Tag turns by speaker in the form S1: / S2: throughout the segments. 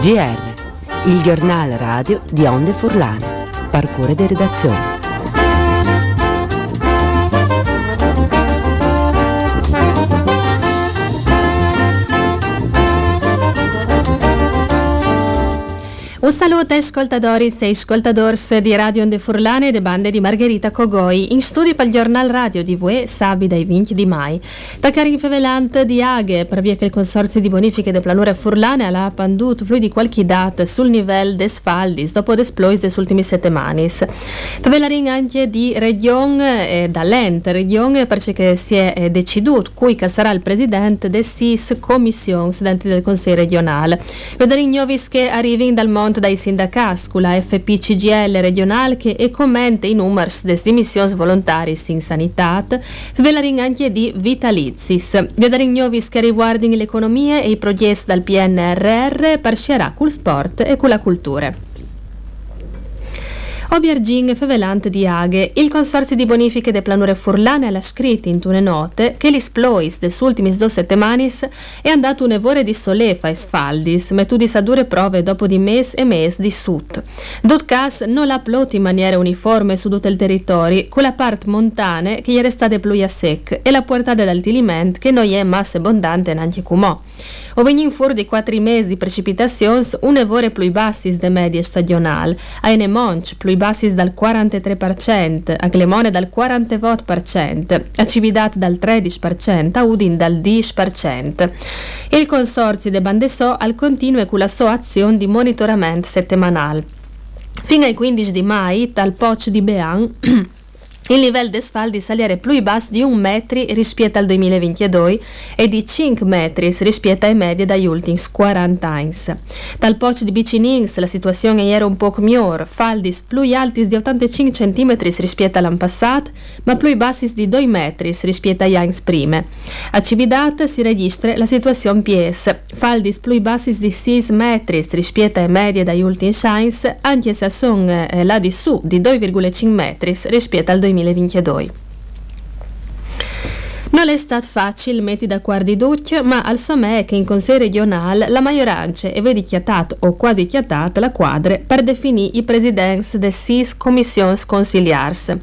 S1: GR, il giornale radio di Onde Furlane. Parcure di redazione.
S2: Ai ascoltatori e ascoltadores di Radio Onde Furlane e de bande di Margherita Cogoi in studio per il giornale radio di Vue sabi dai 20 di mai. Karin Fevelant di Aghe per via che il consorzio di bonifiche de planure Furlane ha pandut più di qualche data sul livello des faldi dopo desplois des ultimi settimane. Fevelarin anche di Regione e da Lente Regione perché si è eh, deciduto cui sarà il presidente des SIS commissions dentro del Consiglio regionale. Vedarin Novis che arrivi dal mondo dai sindacati con la FPCGL regionale che e commenta i numeri delle dimissioni volontarie in sanità, velarin anche di vitalizis. Vedarin novis che riguardano l'economia e i progetti dal PNRR parcerà col sport e con la cultura. O Virgin Fevelant di Aghe, il consorzio di bonifiche de planure furlane ha scritto in tune note che l'esplois des ultimis dos settemanis è andato un evore di solefa e sfaldis, metudis a dure prove dopo di mes e mes di sud. Dot cas non l'ha plot in maniera uniforme su tutto il territorio, con la part montane che gli è stata pluia sec e la puertata d'altiliment che non è massa abbondante neanche cumò. O vegnin fur di quattro mesi di precipitazioni, un evore plui bassis de medie stagional, a ene monch plui bassis dal 43%, a Glemone dal 48%, a Cividat dal 13%, a Udin dal 10%. Il consorzio de Bandesò al continue con la sua azione di monitoramento settimanale. Fino al 15 di mai, tal Poch di Bean il livello di sfaldi salire più basso di un metro rispetto al 2022 e di 5 metri rispetto ai medie dagli ultimi 40 anni. Dal posto di Bicinings la situazione era un po' migliore, faldi più alti di 85 cm rispetto all'anno passato, ma più bassi di 2 metri rispetto agli anni prima. A Cividat si registra la situazione PS, faldi più bassi di 6 metri rispetto ai medie dagli ultimi anni, anche se sono eh, là di su di 2,5 metri rispetto al 2022. 2022. Non è stato facile metti da quarti d'uccio, ma al somè che in Consiglio regionale la maggioranza aveva chiatato o quasi chiatato la quadra per definire i presidenti delle sei commissioni consigliars.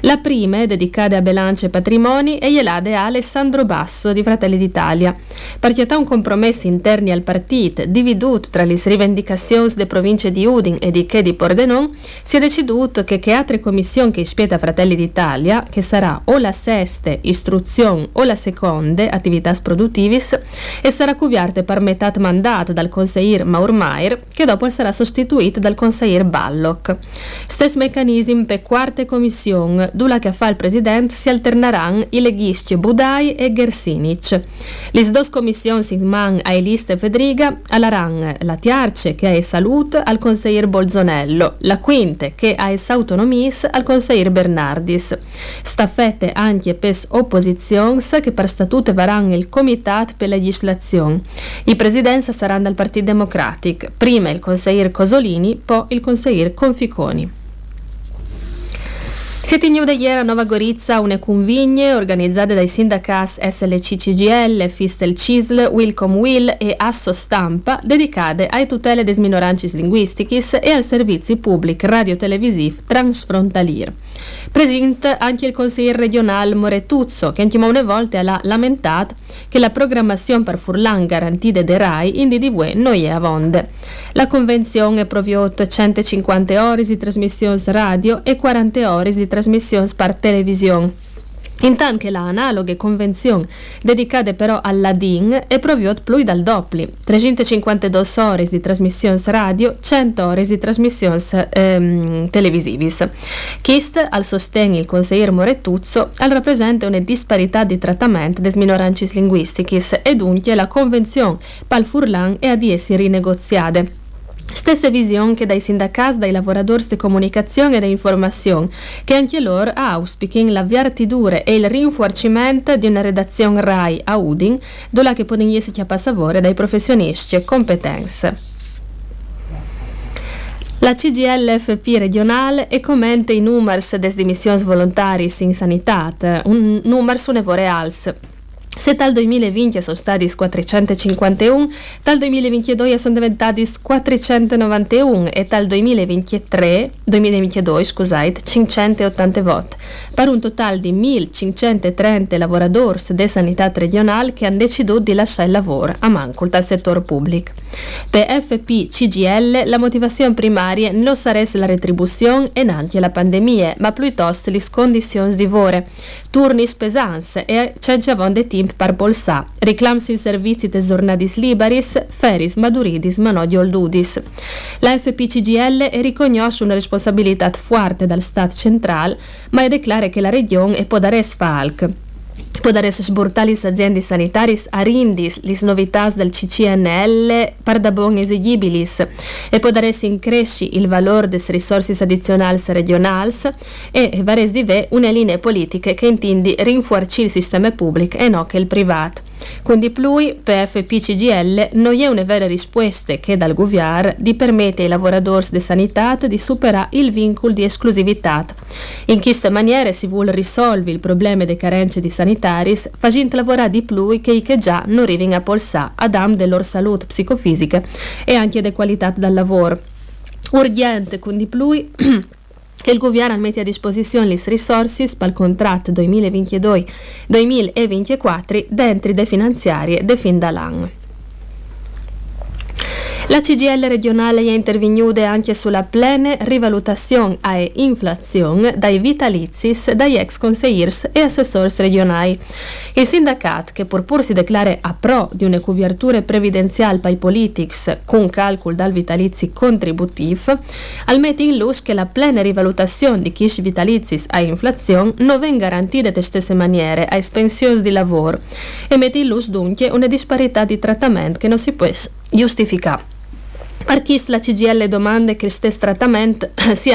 S2: La prima è dedicata a bilancio e patrimoni e gliel'ade a Alessandro Basso di Fratelli d'Italia. Per chiatare un compromesso interni al partito, dividuto tra le rivendicazioni delle province di Udin e di Che di Pordenon, si è deciduto che che altre commissioni che spieta Fratelli d'Italia, che sarà o la sesta istruzione o la seconda, attività produttivis, e sarà couverte per metà mandato dal consigliere Maurmaier, che dopo sarà sostituito dal consigliere Ballock. Stesso meccanismo per quarta commissione, dove che fa il presidente si alterneranno i leghisti Budai e Gersinic. Le due commissioni in man ai liste Federiga allaran la Tiarce che ha salute al consigliere Bolzonello, la quinta che ha autonomis al consigliere Bernardis. Staffette anche per opposizione commissioni che per statuto varranno il Comitat per Legislazione. I presidenti saranno dal Partito Democratico, prima il consigliere Cosolini, poi il consigliere Conficoni. Siete in ieri a Nova Gorizia une convigne organizzate dai sindacati SLC-CGL, Fistel CISL, Wilcom Will e Asso Stampa dedicate ai tutele des minorancis linguisticis e al servizi pubblic radio-televisiv transfrontalier. Presente anche il consigliere regionale Moretuzzo, che anche una volta ha lamentato che la programmazione per Furlan garantite de RAI in DDV non è a vonde. La convenzione prevede 150 ore di trasmissioni radio e 40 ore di trasmissioni per televisione. Intanto che la analoghe convenzione dedicate però alla DIN è proviot più dal doppli, 352 ore di trasmissioni radio, 100 ore di trasmissioni ehm, televisivis. Chist, al sostegno il consigliere Morettuzzo, al rappresenta una disparità di trattamento des minorancis linguisticis e dunque la convenzione pal furlan è a di essi rinegoziate. Stessa visione che dai sindacati, dai lavoratori di comunicazione e di informazione, che anche loro auspicano la viartidura e il rinforcimento di una redazione RAI a Udin, dove che possono essere chiappa savore dai professionisti e competenze. La CGLFP regionale e commenta i numeri des dimissioni volontarie in sanità, un numero su nevore als. Se dal 2020 sono stati 451, dal 2022 sono diventati 491 e dal 2023, 2022 scusate, 580 voti, per un totale di 1530 lavoratori della sanità regionale che hanno deciso di lasciare il lavoro a manco dal settore pubblico. Per FP CGL la motivazione primaria non sarebbe la retribuzione e neanche la pandemia, ma piuttosto le condizioni di lavoro, turni pesanti e c'è già de team per bolsà, reclams in servizi des giornadis liberis, feris maduridis manodi oldudis. La FPCGL riconosce una responsabilità forte dal Stato centrale, ma è declara che la regione è podares falc. Podares sburtalis aziende sanitaris arindis lis novitas del CCNL par da bon esigibilis e podares incresci il valor des risorsis addizionals regionals e vares di ve une linee politiche che intindi rinforci il sistema pubblico e no che il privato. Con di più, PFP-CGL non è una vera risposta che dal governo di permette ai lavoratori di sanità di superare il vincolo di esclusività. In questa maniera si vuole risolvere il problema delle carenze di sanitaris facendo lavorare di più che i che già non arrivano a polsare ad am della loro salute psicofisica e anche della qualità del lavoro. Urgente con di più che il governo mette a disposizione le risorse per il contratto 2022-2024 dentro le finanziarie de fin dall'anno. La CGL regionale è intervenuta anche sulla plena rivalutazione e inflazione dai vitalizis dagli ex consigliers e assessori regionali. Il sindacato, che pur pur si declara a pro di una copertura previdenziale per i politics con calcolo dal vitalizi contributiv, almette in luce che la plena rivalutazione di chi vitalizis a inflazione non viene garantita de stesse maniere ai pensioni di lavoro e mette in luce dunque una disparità di trattamento che non si può giustificare. Archis la CGL domanda che questo trattamento si,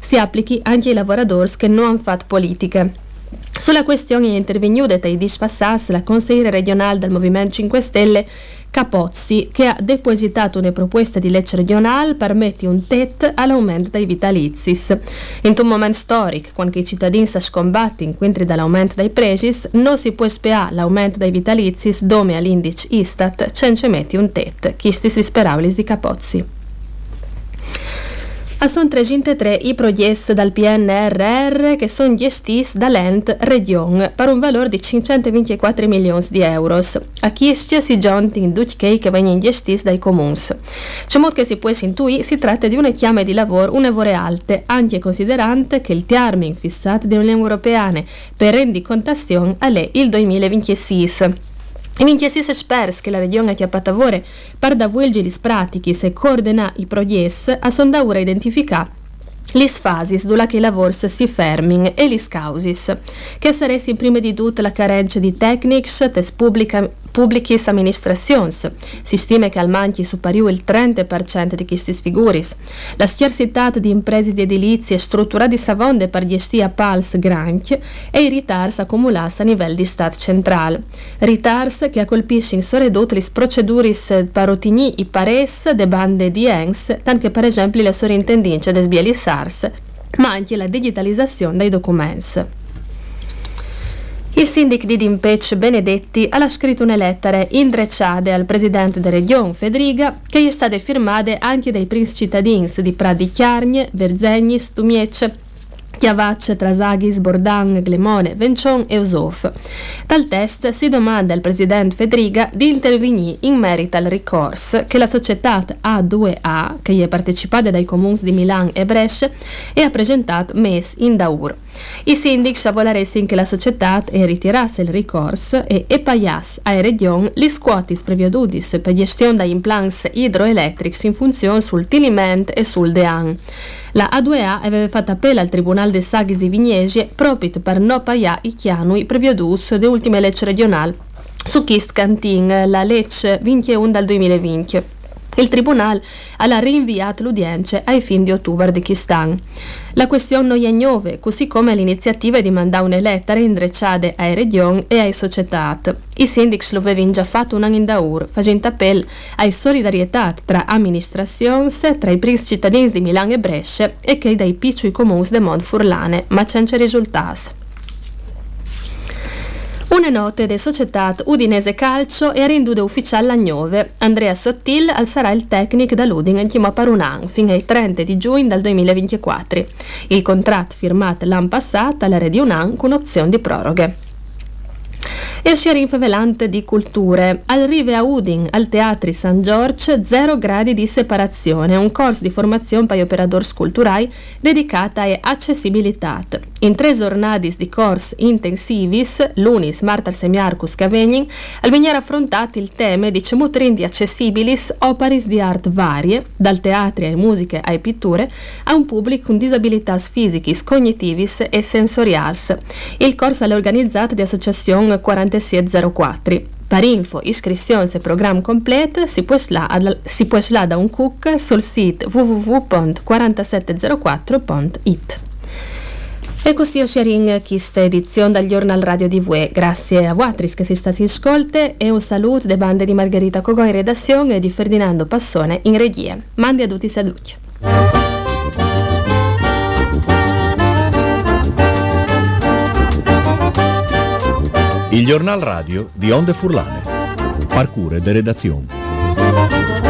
S2: si applichi anche ai lavoratori che non hanno fatto politiche. Sulla questione è intervenuta dai dispassas la consigliera regionale del Movimento 5 Stelle Capozzi, che ha depositato una proposta di legge regionale per mettere un tetto all'aumento dei vitalizis. In un momento storico, quando i cittadini si scombattono incontri dall'aumento dei prezzi, non si può spiare l'aumento dei vitalizis dove all'indice Istat c'è un tetto, chi si sperava di Capozzi. A sono 303 i progetti dal PNRR che sono gestiti dall'Ent Region per un valore di 524 milioni di euro. A chi si giunti in Ducchei che vengono gestiti dai comuni. C'è modo che si può intuire si tratta di una chiama di lavoro un'evore alte, anche considerante che il termine fissato dall'Unione Europea per rendicontazione è il 2026. In inchiesi spers che la regione che a Patavore par da vuelgi gli pratichi se coordina i proies a sondaura identificare Lis fasis dula che i lavori si fermin e lis causis, che saresti prima di tutto la carenza di tecnici tes publica, amministrations. Si stima che al manchi superiore il 30% di questi figuris. La scarsità di imprese di edilizie strutturate savonde per gestire pals granch e i ritars accumulati a livello di Stato centrale. Ritars che colpiscono soprattutto le procedure per ottenere i pares de bande di ENS, tanto per esempio le sovrintendenze des bielissar SARS, ma anche la digitalizzazione dei documenti. Il sindaco di Dimpec Benedetti ha scritto una lettera indrecciata al presidente della regione Federica che è stata firmata anche dai prince cittadini di Pradi Chiarnie, Verzegnis, Tumiec, Chiavacce, Trasagis, Bordan, Glemone, Vencion e Usof. Dal test si domanda al presidente Fedriga di intervenire in merito al ricorso che la società A2A, che è partecipata dai comuni di Milan e Brescia, ha presentato mes in Daur. I sindici voleressero che la società ritirasse il ricorso e e paias a region li squotis previodudis per gestione da implants idroelettrici in funzione sul Tiliment e sul Dean. La A2A aveva fatto appello al Tribunale dei Saghis di Vignesie proprio per non pagare i chianui previodus de ultime leggi regionali su Kist Cantin, la legge 21 dal 2020. Il Tribunale ha rinviato l'udienza ai fin di ottobre di Kistan. La questione non è nuova, così come l'iniziativa di mandare una lettera indrecciata ai regioni e ai società. I sindici lo avevano già fatto un anno in daur, facendo appello ai solidarietà tra amministrazioni, tra i primi cittadini di Milano e Brescia e che dai piccoli comuni del mondo furlane, ma senza risultati. Una notte del società Udinese Calcio e rindude ufficiale a 9. Andrea Sottil sarà il tecnico da Ludin in per un anno, fino ai 30 di giugno del 2024. Il contratto firmato l'anno passato alla di un anno con opzione di proroghe e in favelante di culture. Al Rive a Udin, al Teatri San Giorgio, zero gradi di separazione, un corso di formazione per operatori culturali dedicata a accessibilità. In tre giornate di corso intensivis, lunis, martar semiarcus cavenin, al venire affrontati il tema di cemutrin di accessibilis operis di art varie, dal teatri ai musiche ai pitture, a un pubblico con disabilità fisicis, cognitivis e sensorials. Il corso è organizzato di associazione 4604. Per info, iscrizione e programma completo si può slà da un cook sul sito www.4704.it. E così ho sharing questa edizione dal Giornal Radio di VE. Grazie a Watris che si sta in ascolte e un saluto de bande di Margherita Cogò in redazione e di Ferdinando Passone in regia. Mandi a tutti saluti.
S3: Il Giornal Radio di Onde Furlane. Parcure de redazione.